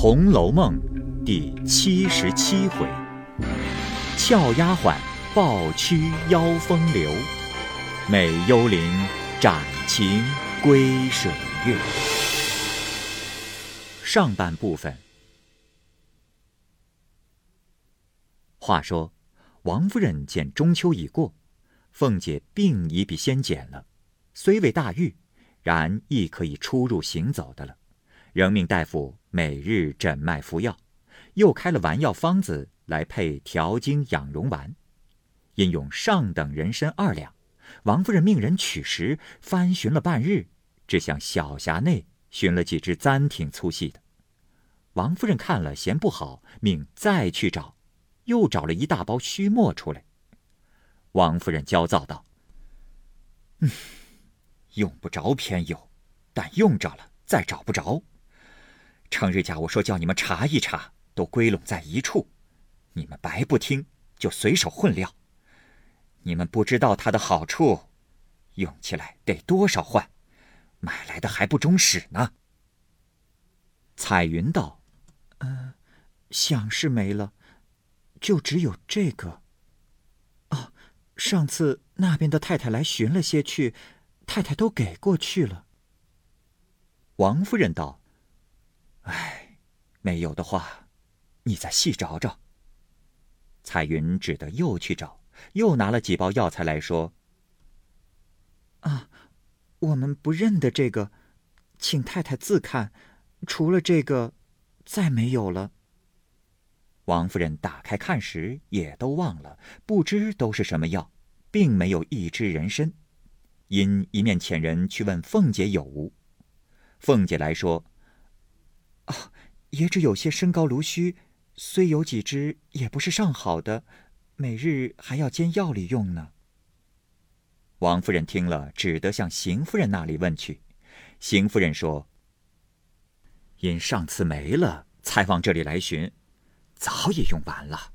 红楼梦》第七十七回：俏丫鬟抱屈邀风流，美幽灵斩情归水月。上半部分。话说，王夫人见中秋已过，凤姐病已比先减了，虽未大愈，然亦可以出入行走的了。仍命大夫每日诊脉服药，又开了丸药方子来配调经养荣丸，因用上等人参二两。王夫人命人取时，翻寻了半日，只向小匣内寻了几只簪挺粗细的。王夫人看了嫌不好，命再去找，又找了一大包须末出来。王夫人焦躁道：“嗯，用不着偏有，但用着了再找不着。”程瑞家，我说叫你们查一查，都归拢在一处，你们白不听，就随手混料。你们不知道它的好处，用起来得多少换，买来的还不中使呢。彩云道：“嗯，想是没了，就只有这个。哦，上次那边的太太来寻了些去，太太都给过去了。”王夫人道。唉，没有的话，你再细找找。彩云只得又去找，又拿了几包药材来说：“啊，我们不认得这个，请太太自看。除了这个，再没有了。”王夫人打开看时，也都忘了，不知都是什么药，并没有一支人参。因一面遣人去问凤姐有无，凤姐来说。也只有些身高炉须，虽有几只，也不是上好的，每日还要煎药里用呢。王夫人听了，只得向邢夫人那里问去。邢夫人说：“因上次没了，才往这里来寻，早已用完了。”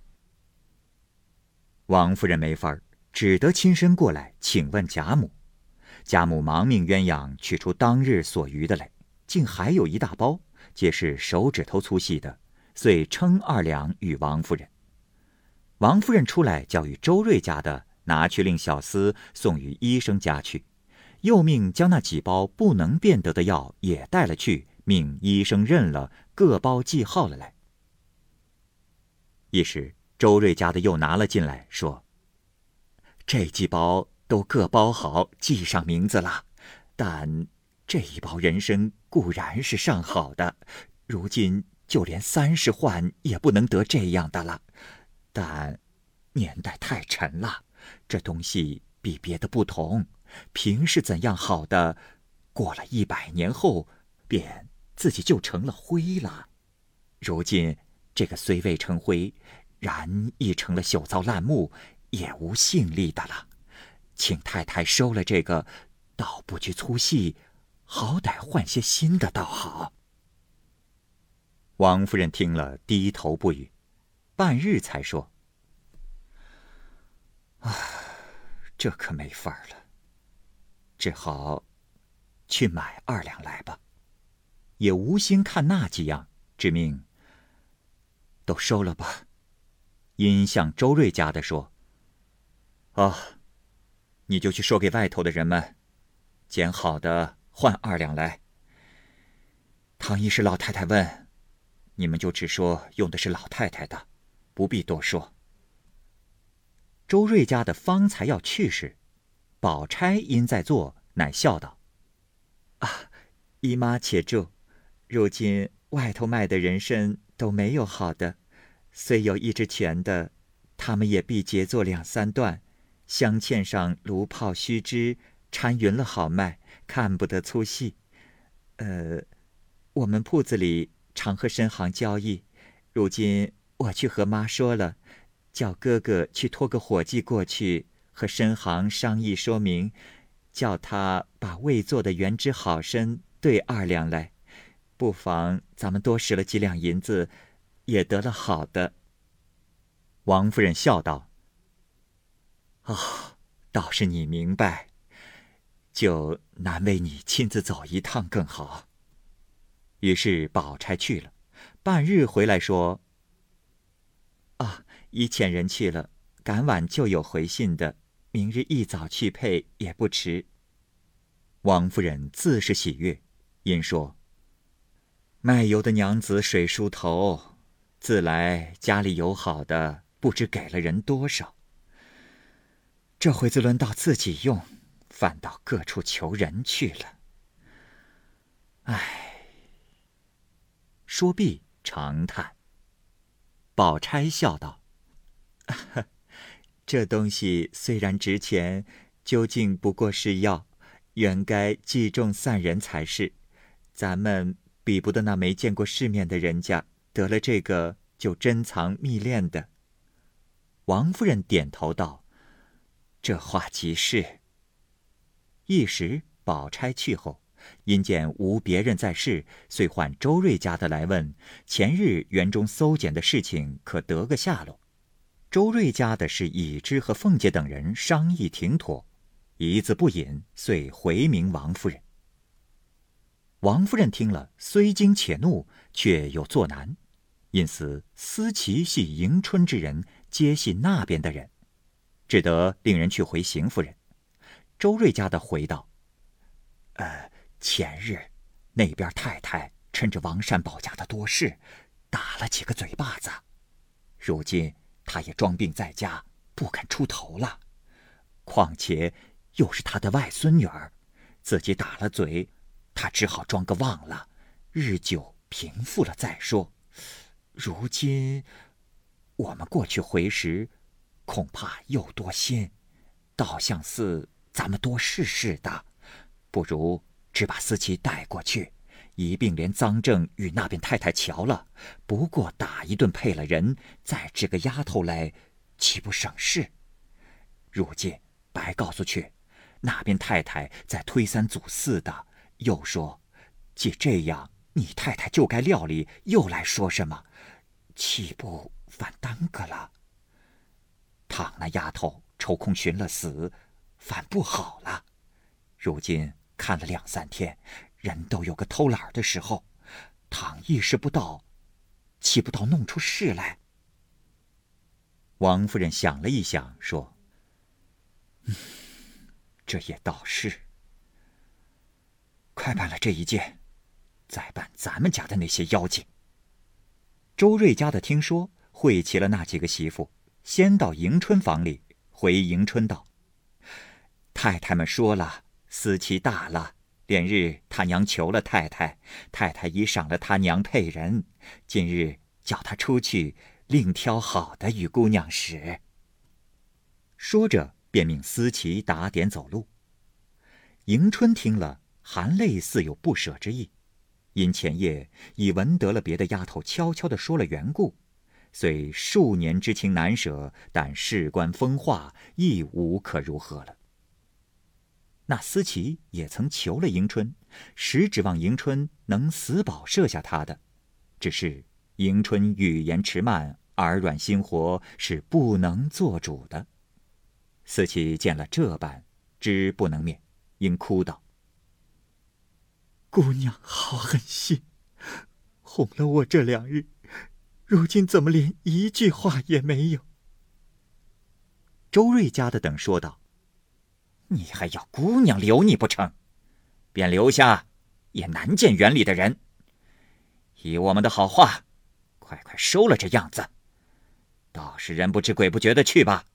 王夫人没法儿，只得亲身过来请问贾母。贾母忙命鸳鸯取出当日所余的来，竟还有一大包。皆是手指头粗细的，遂称二两与王夫人。王夫人出来，叫与周瑞家的拿去，令小厮送与医生家去。又命将那几包不能辨得的药也带了去，命医生认了，各包记号了来。一时周瑞家的又拿了进来，说：“这几包都各包好，记上名字了，但……”这一包人参固然是上好的，如今就连三十换也不能得这样的了。但年代太沉了，这东西比别的不同。平是怎样好的，过了一百年后，便自己就成了灰了。如今这个虽未成灰，然亦成了朽糟烂木，也无性力的了。请太太收了这个，倒不拘粗细。好歹换些新的倒好。王夫人听了，低头不语，半日才说：“啊，这可没法了，只好去买二两来吧。也无心看那几样，只命都收了吧。”因向周瑞家的说：“啊，你就去说给外头的人们，捡好的。”换二两来。唐一是老太太问，你们就只说用的是老太太的，不必多说。周瑞家的方才要去时，宝钗因在座，乃笑道：“啊，姨妈且住。如今外头卖的人参都没有好的，虽有一只全的，他们也必结作两三段，镶嵌上炉泡须枝，掺匀了好卖。”看不得粗细，呃，我们铺子里常和申行交易，如今我去和妈说了，叫哥哥去托个伙计过去和申行商议说明，叫他把未做的原汁好参兑二两来，不妨咱们多使了几两银子，也得了好的。王夫人笑道：“哦，倒是你明白。”就难为你亲自走一趟更好。于是宝钗去了，半日回来说：“啊，已遣人去了，赶晚就有回信的。明日一早去配也不迟。”王夫人自是喜悦，因说：“卖油的娘子水梳头，自来家里有好的，不知给了人多少。这回子轮到自己用，反倒各处求人去了。唉。”说毕，长叹。宝钗笑道：“ 这东西虽然值钱，究竟不过是药，原该济众散人才是。咱们比不得那没见过世面的人家，得了这个就珍藏密炼的。”王夫人点头道：“这话极是。”一时，宝钗去后。因见无别人在世，遂唤周瑞家的来问前日园中搜检的事情，可得个下落。周瑞家的是已知和凤姐等人商议停妥，一字不引，遂回明王夫人。王夫人听了，虽惊且怒，却又作难，因此思琪系迎春之人，皆系那边的人，只得令人去回邢夫人。周瑞家的回道：“呃。”前日，那边太太趁着王善保家的多事，打了几个嘴巴子。如今他也装病在家，不肯出头了。况且又是他的外孙女儿，自己打了嘴，他只好装个忘了，日久平复了再说。如今我们过去回时，恐怕又多心，倒像似咱们多试试的，不如。只把思琪带过去，一并连赃证与那边太太瞧了。不过打一顿配了人，再支个丫头来，岂不省事？如今白告诉去，那边太太在推三阻四的，又说，既这样，你太太就该料理，又来说什么，岂不反耽搁了？倘那丫头抽空寻了死，反不好了。如今。看了两三天，人都有个偷懒的时候，倘意识不到，岂不到弄出事来？王夫人想了一想，说：“，这也倒是。快办了这一件，再办咱们家的那些妖精。”周瑞家的听说，会齐了那几个媳妇，先到迎春房里，回迎春道：“太太们说了。”思琪大了，连日他娘求了太太，太太已赏了他娘配人，今日叫他出去，另挑好的与姑娘使。说着，便命思琪打点走路。迎春听了，含泪似有不舍之意，因前夜已闻得了别的丫头悄悄的说了缘故，虽数年之情难舍，但事关风化，亦无可如何了。那思琪也曾求了迎春，实指望迎春能死保设下他的，只是迎春语言迟慢，耳软心活，是不能做主的。思琪见了这般，知不能免，因哭道：“姑娘好狠心，哄了我这两日，如今怎么连一句话也没有？”周瑞家的等说道。你还要姑娘留你不成？便留下，也难见园里的人。以我们的好话，快快收了这样子。倒是人不知鬼不觉的去吧，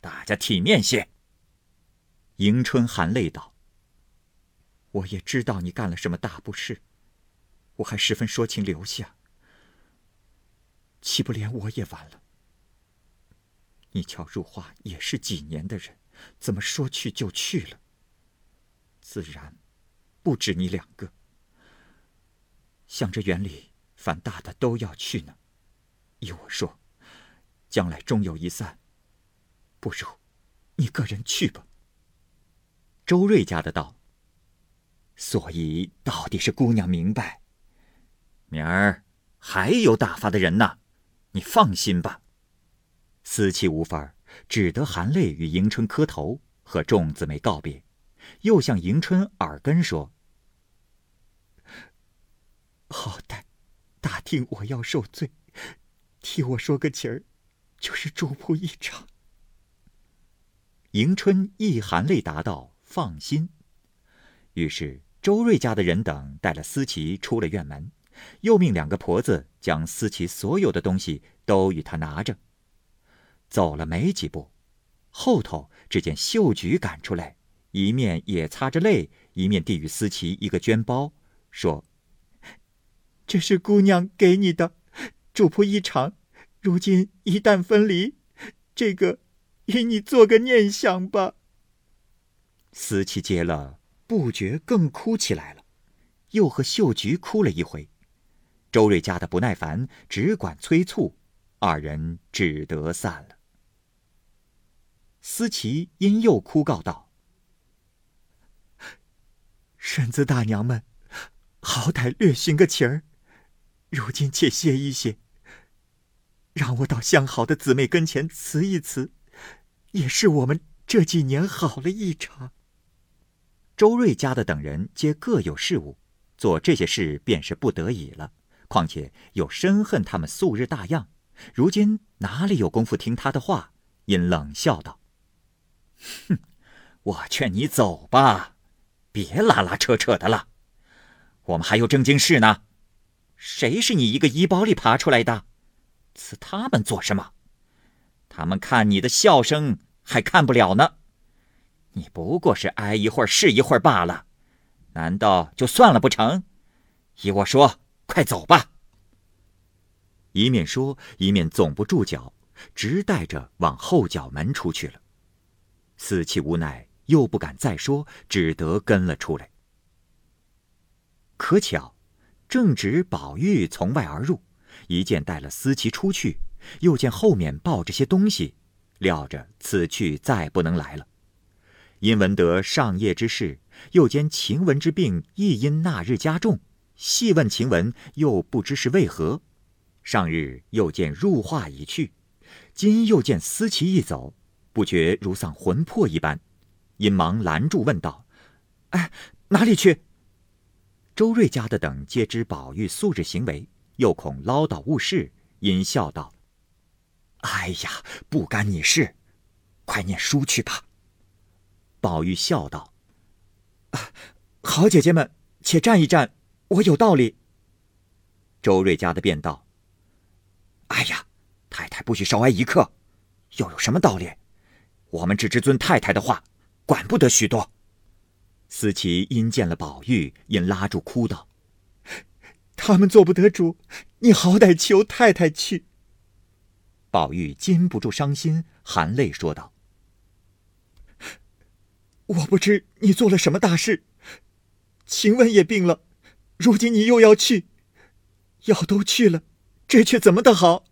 大家体面些。迎春含泪道：“我也知道你干了什么大不是，我还十分说情留下，岂不连我也完了？你瞧，如花也是几年的人。”怎么说去就去了？自然不止你两个。想着园里凡大的都要去呢，依我说，将来终有一散。不如你个人去吧。周瑞家的道。所以到底是姑娘明白，明儿还有打发的人呢，你放心吧。思气无法只得含泪与迎春磕头，和众姊妹告别，又向迎春耳根说：“好歹大听我要受罪，替我说个情儿，就是主仆一场。”迎春一含泪答道：“放心。”于是周瑞家的人等带了思琪出了院门，又命两个婆子将思琪所有的东西都与他拿着。走了没几步，后头只见秀菊赶出来，一面也擦着泪，一面递与思琪一个绢包，说：“这是姑娘给你的，主仆一场，如今一旦分离，这个与你做个念想吧。”思琪接了，不觉更哭起来了，又和秀菊哭了一回。周瑞家的不耐烦，只管催促，二人只得散了。思琪因又哭告道：“婶子大娘们，好歹略寻个情儿，如今且歇一歇，让我到相好的姊妹跟前辞一辞，也是我们这几年好了一场。”周瑞家的等人皆各有事务，做这些事便是不得已了。况且又深恨他们素日大样，如今哪里有功夫听他的话？因冷笑道。哼，我劝你走吧，别拉拉扯扯的了。我们还有正经事呢。谁是你一个衣包里爬出来的？辞他们做什么？他们看你的笑声还看不了呢。你不过是挨一会儿是一会儿罢了，难道就算了不成？依我说，快走吧。一面说，一面总不住脚，直带着往后角门出去了。思琪无奈，又不敢再说，只得跟了出来。可巧，正值宝玉从外而入，一见带了思琪出去，又见后面抱着些东西，料着此去再不能来了。因闻得上夜之事，又兼晴雯之病亦因那日加重，细问晴雯，又不知是为何。上日又见入画已去，今又见思琪一走。不觉如丧魂魄一般，因忙拦住问道：“哎，哪里去？”周瑞家的等皆知宝玉素日行为，又恐唠叨误事，因笑道：“哎呀，不干你事，快念书去吧。”宝玉笑道：“啊好姐姐们，且站一站，我有道理。”周瑞家的便道：“哎呀，太太不许少挨一刻，又有什么道理？”我们只知遵太太的话，管不得许多。思琪因见了宝玉，因拉住哭道：“他们做不得主，你好歹求太太去。”宝玉禁不住伤心，含泪说道：“我不知你做了什么大事，晴雯也病了，如今你又要去，药都去了，这却怎么的好？”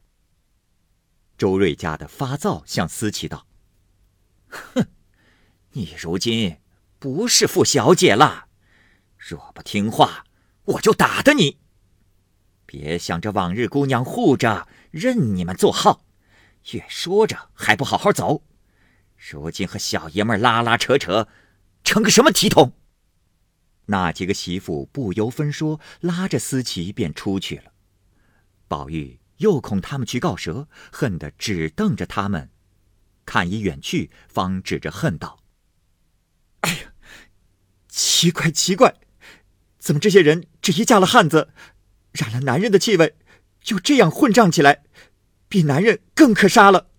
周瑞家的发躁，向思琪道。哼，你如今不是富小姐了，若不听话，我就打的你。别想着往日姑娘护着，任你们作号，越说着还不好好走。如今和小爷们拉拉扯扯，成个什么体统？那几个媳妇不由分说，拉着思琪便出去了。宝玉又恐他们去告蛇，恨得只瞪着他们。看已远去，方指着恨道：“哎呀，奇怪奇怪，怎么这些人这一嫁了汉子，染了男人的气味，就这样混账起来，比男人更可杀了。”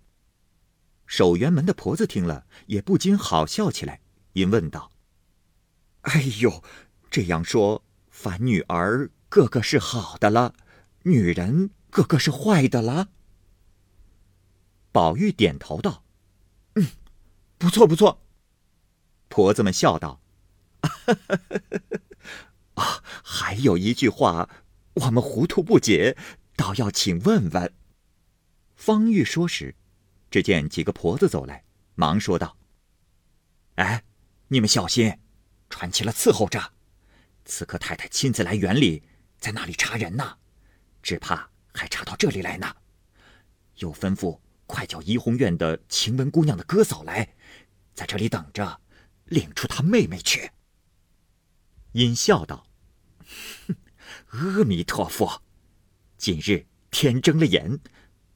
守园门的婆子听了，也不禁好笑起来，因问道：“哎呦，这样说，凡女儿个个是好的了，女人个个是坏的了？”宝玉点头道。不错不错。婆子们笑道：“ 啊，还有一句话，我们糊涂不解，倒要请问问。”方玉说时，只见几个婆子走来，忙说道：“哎，你们小心，传起了伺候着。此刻太太亲自来园里，在那里查人呢，只怕还查到这里来呢。又吩咐。”快叫怡红院的晴雯姑娘的哥嫂来，在这里等着，领出她妹妹去。因笑道：“阿弥陀佛，今日天睁了眼，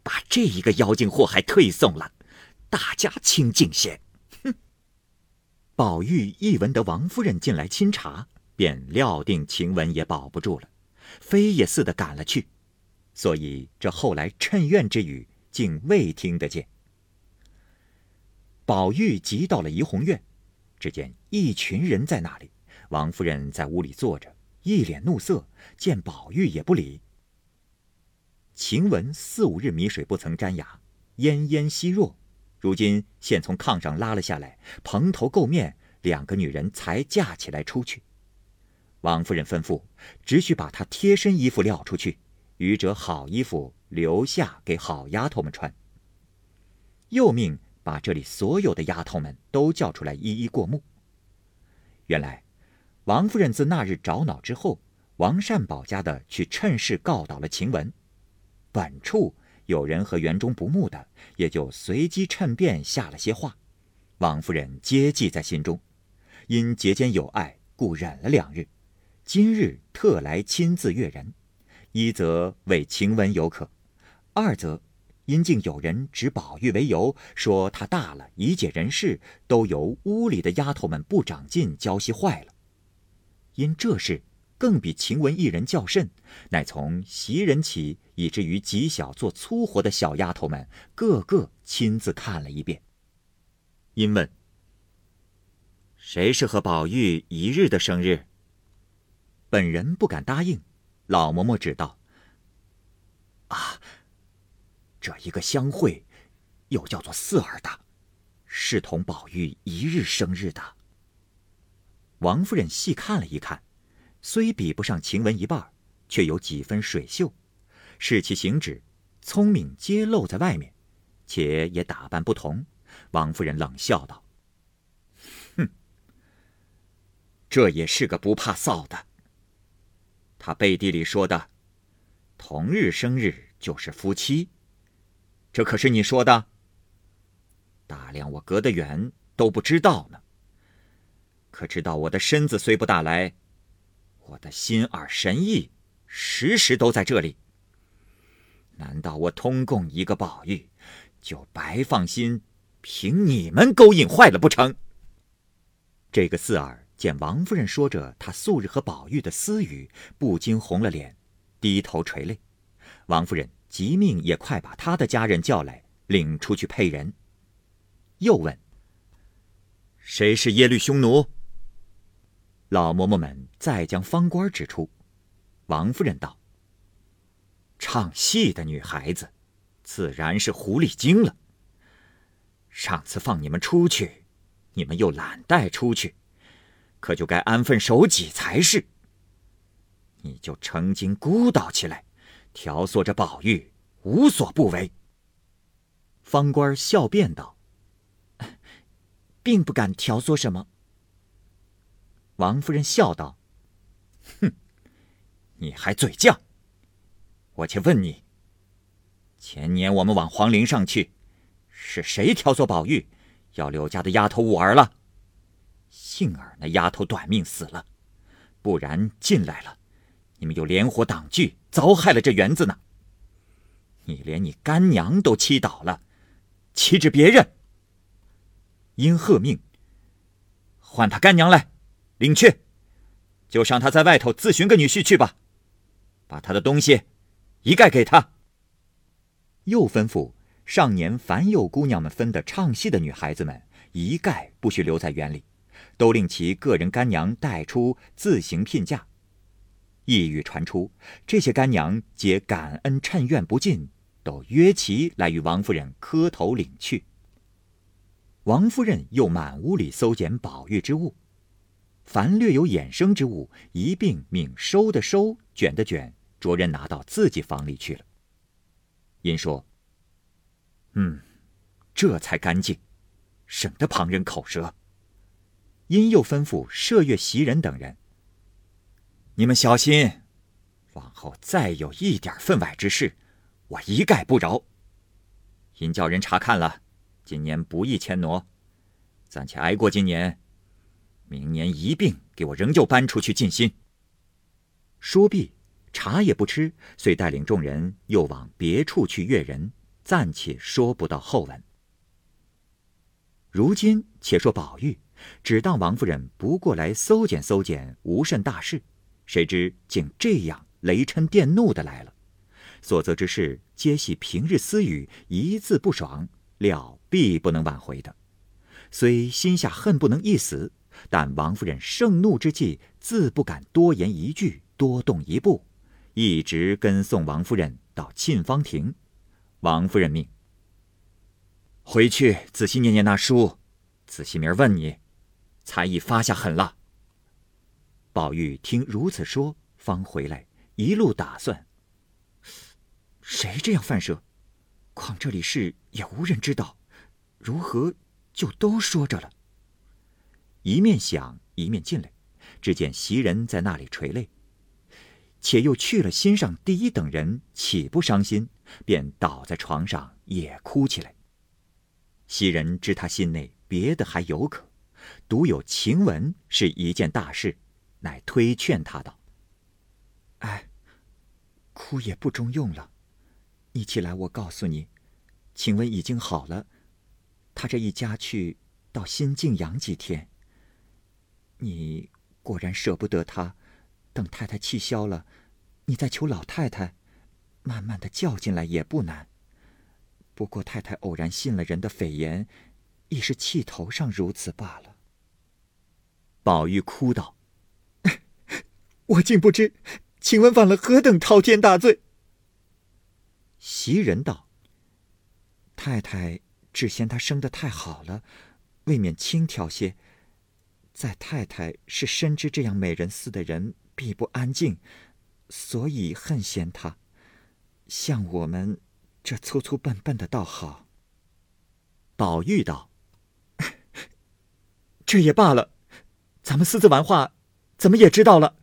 把这一个妖精祸害退送了，大家清净些。哼！宝玉一闻得王夫人进来亲茶，便料定晴雯也保不住了，飞也似的赶了去，所以这后来趁怨之语竟未听得见。宝玉急到了怡红院，只见一群人在那里，王夫人在屋里坐着，一脸怒色，见宝玉也不理。晴雯四五日米水不曾沾牙，奄奄息弱，如今现从炕上拉了下来，蓬头垢面，两个女人才架起来出去。王夫人吩咐，只许把她贴身衣服撂出去，余者好衣服留下给好丫头们穿。又命。把这里所有的丫头们都叫出来，一一过目。原来，王夫人自那日着恼之后，王善保家的去趁势告倒了晴雯。本处有人和园中不睦的，也就随机趁便下了些话。王夫人皆记在心中，因结间有爱，故忍了两日。今日特来亲自阅人，一则为晴雯有可，二则。因竟有人指宝玉为由，说他大了，一介人事都由屋里的丫头们不长进，教习坏了。因这事更比晴雯一人较甚，乃从袭人起，以至于极小做粗活的小丫头们，个个亲自看了一遍。因问：“谁是和宝玉一日的生日？”本人不敢答应，老嬷嬷只道：“啊。”这一个相会，又叫做四儿的，是同宝玉一日生日的。王夫人细看了一看，虽比不上晴雯一半，却有几分水秀，视其行止，聪明皆露在外面，且也打扮不同。王夫人冷笑道：“哼，这也是个不怕臊的。他背地里说的，同日生日就是夫妻。”这可是你说的。大量我隔得远都不知道呢。可知道我的身子虽不大来，我的心耳神意时时都在这里。难道我通共一个宝玉，就白放心凭你们勾引坏了不成？这个四儿见王夫人说着她素日和宝玉的私语，不禁红了脸，低头垂泪。王夫人。急命也快把她的家人叫来，领出去配人。又问：“谁是耶律匈奴？”老嬷嬷们再将方官指出。王夫人道：“唱戏的女孩子，自然是狐狸精了。上次放你们出去，你们又懒带出去，可就该安分守己才是。你就成精孤岛起来。”挑唆着宝玉，无所不为。方官笑辩道：“并不敢挑唆什么。”王夫人笑道：“哼，你还嘴犟！我且问你，前年我们往皇陵上去，是谁挑唆宝玉要柳家的丫头五儿了？幸而那丫头短命死了，不然进来了。”你们又连伙挡拒，糟害了这园子呢。你连你干娘都欺倒了，岂止别人？因喝命，唤他干娘来，领去，就让他在外头自寻个女婿去吧。把他的东西一概给他。又吩咐上年凡有姑娘们分的唱戏的女孩子们，一概不许留在园里，都令其个人干娘带出，自行聘嫁。一语传出，这些干娘皆感恩趁怨不尽，都约其来与王夫人磕头领去。王夫人又满屋里搜检宝玉之物，凡略有衍生之物，一并命收的收，卷的卷，着人拿到自己房里去了。因说：“嗯，这才干净，省得旁人口舌。”因又吩咐麝月、袭人等人。你们小心，往后再有一点分外之事，我一概不饶。因叫人查看了，今年不宜迁挪，暂且挨过今年，明年一并给我仍旧搬出去尽心。说毕，茶也不吃，遂带领众人又往别处去阅人，暂且说不到后文。如今且说宝玉，只当王夫人不过来搜检搜检，无甚大事，谁知竟这样雷嗔电怒的来了。所责之事，皆系平日私语，一字不爽，料必不能挽回的。虽心下恨不能一死，但王夫人盛怒之际，自不敢多言一句，多动一步，一直跟送王夫人到沁芳亭。王夫人命。回去仔细念念那书，仔细明儿问你，才已发下狠了。宝玉听如此说，方回来，一路打算。谁这样犯舌？况这里事也无人知道，如何就都说着了？一面想，一面进来，只见袭人在那里垂泪，且又去了心上第一等人，岂不伤心？便倒在床上也哭起来。袭人知他心内别的还有可，独有晴雯是一件大事，乃推劝他道：“哎，哭也不中用了，你起来，我告诉你，晴雯已经好了，他这一家去到新静养几天。你果然舍不得他，等太太气消了，你再求老太太，慢慢的叫进来也不难。”不过太太偶然信了人的蜚言，亦是气头上如此罢了。宝玉哭道：“ 我竟不知，请问犯了何等滔天大罪。”袭人道：“太太只嫌他生得太好了，未免轻佻些。在太太是深知这样美人似的人必不安静，所以恨嫌他。像我们。”这粗粗笨笨的倒好。宝玉道：“ 这也罢了，咱们私自玩话，怎么也知道了？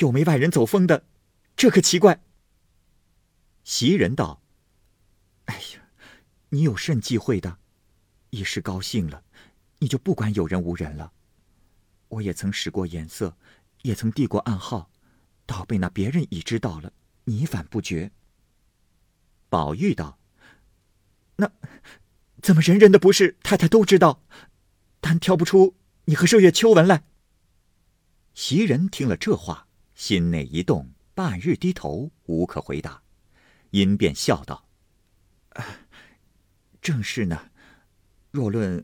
又没外人走风的，这可奇怪。”袭人道：“哎呀，你有甚忌讳的？一时高兴了，你就不管有人无人了。我也曾使过眼色，也曾递过暗号，倒被那别人已知道了，你反不觉。”宝玉道：“那怎么人人的不是太太都知道，但挑不出你和麝月、秋纹来？”袭人听了这话，心内一动，半日低头，无可回答，因便笑道：“正是呢。若论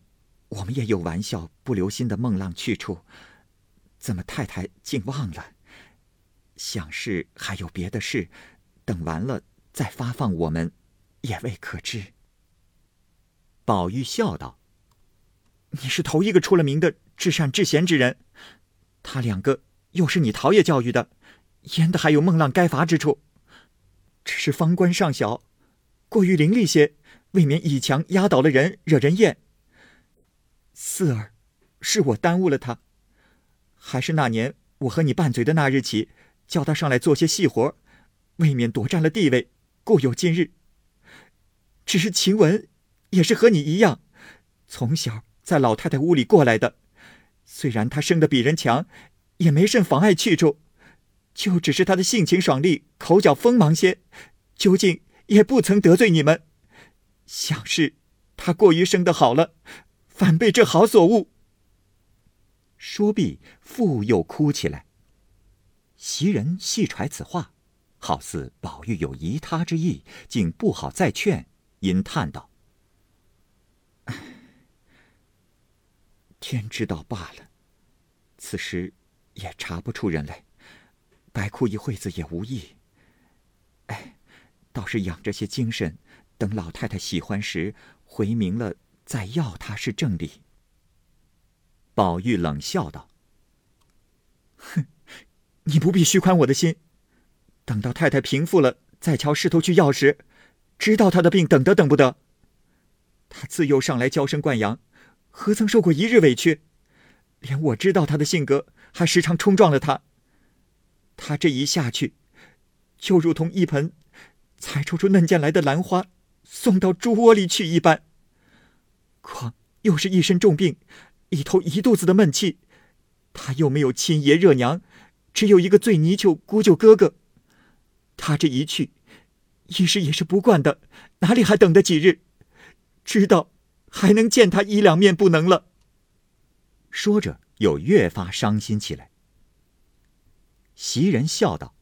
我们也有玩笑不留心的梦浪去处，怎么太太竟忘了？想是还有别的事，等完了。”再发放我们，也未可知。宝玉笑道：“你是头一个出了名的至善至贤之人，他两个又是你陶冶教育的，焉得还有孟浪该罚之处？只是方官尚小，过于伶俐些，未免以强压倒了人，惹人厌。四儿，是我耽误了他，还是那年我和你拌嘴的那日起，叫他上来做些细活，未免夺占了地位。”故有今日。只是晴雯也是和你一样，从小在老太太屋里过来的。虽然他生的比人强，也没甚妨碍去处，就只是他的性情爽利，口角锋芒些，究竟也不曾得罪你们。想是他过于生的好了，反被这好所误。说毕，复又哭起来。袭人细揣此话。好似宝玉有疑他之意，竟不好再劝，因叹道：“天知道罢了。此时也查不出人来，白哭一会子也无益。哎，倒是养着些精神，等老太太喜欢时回明了再要他是正理。”宝玉冷笑道：“哼，你不必虚宽我的心。”等到太太平复了，再瞧势头去要时，知道他的病等得等不得。他自幼上来娇生惯养，何曾受过一日委屈？连我知道他的性格，还时常冲撞了他。他这一下去，就如同一盆采抽出嫩尖来的兰花，送到猪窝里去一般。况又是一身重病，里头一肚子的闷气，他又没有亲爷热娘，只有一个最泥鳅姑舅哥哥。他这一去，一时也是不惯的，哪里还等得几日？知道还能见他一两面不能了。说着，又越发伤心起来。袭人笑道：“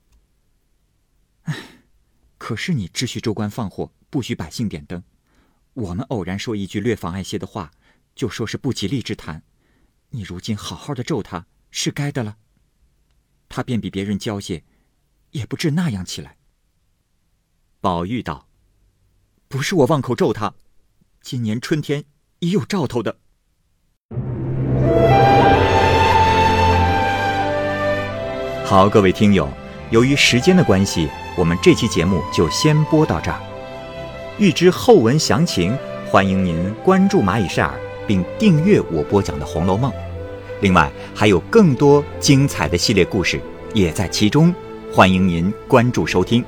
唉，可是你只许州官放火，不许百姓点灯。我们偶然说一句略妨碍些的话，就说是不吉利之谈。你如今好好的咒他，是该的了。他便比别人娇些，也不至那样起来。”宝玉道：“不是我妄口咒他，今年春天已有兆头的。”好，各位听友，由于时间的关系，我们这期节目就先播到这儿。欲知后文详情，欢迎您关注蚂蚁晒尔，并订阅我播讲的《红楼梦》。另外，还有更多精彩的系列故事也在其中，欢迎您关注收听。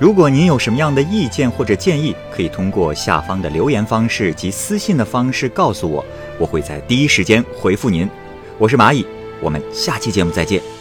如果您有什么样的意见或者建议，可以通过下方的留言方式及私信的方式告诉我，我会在第一时间回复您。我是蚂蚁，我们下期节目再见。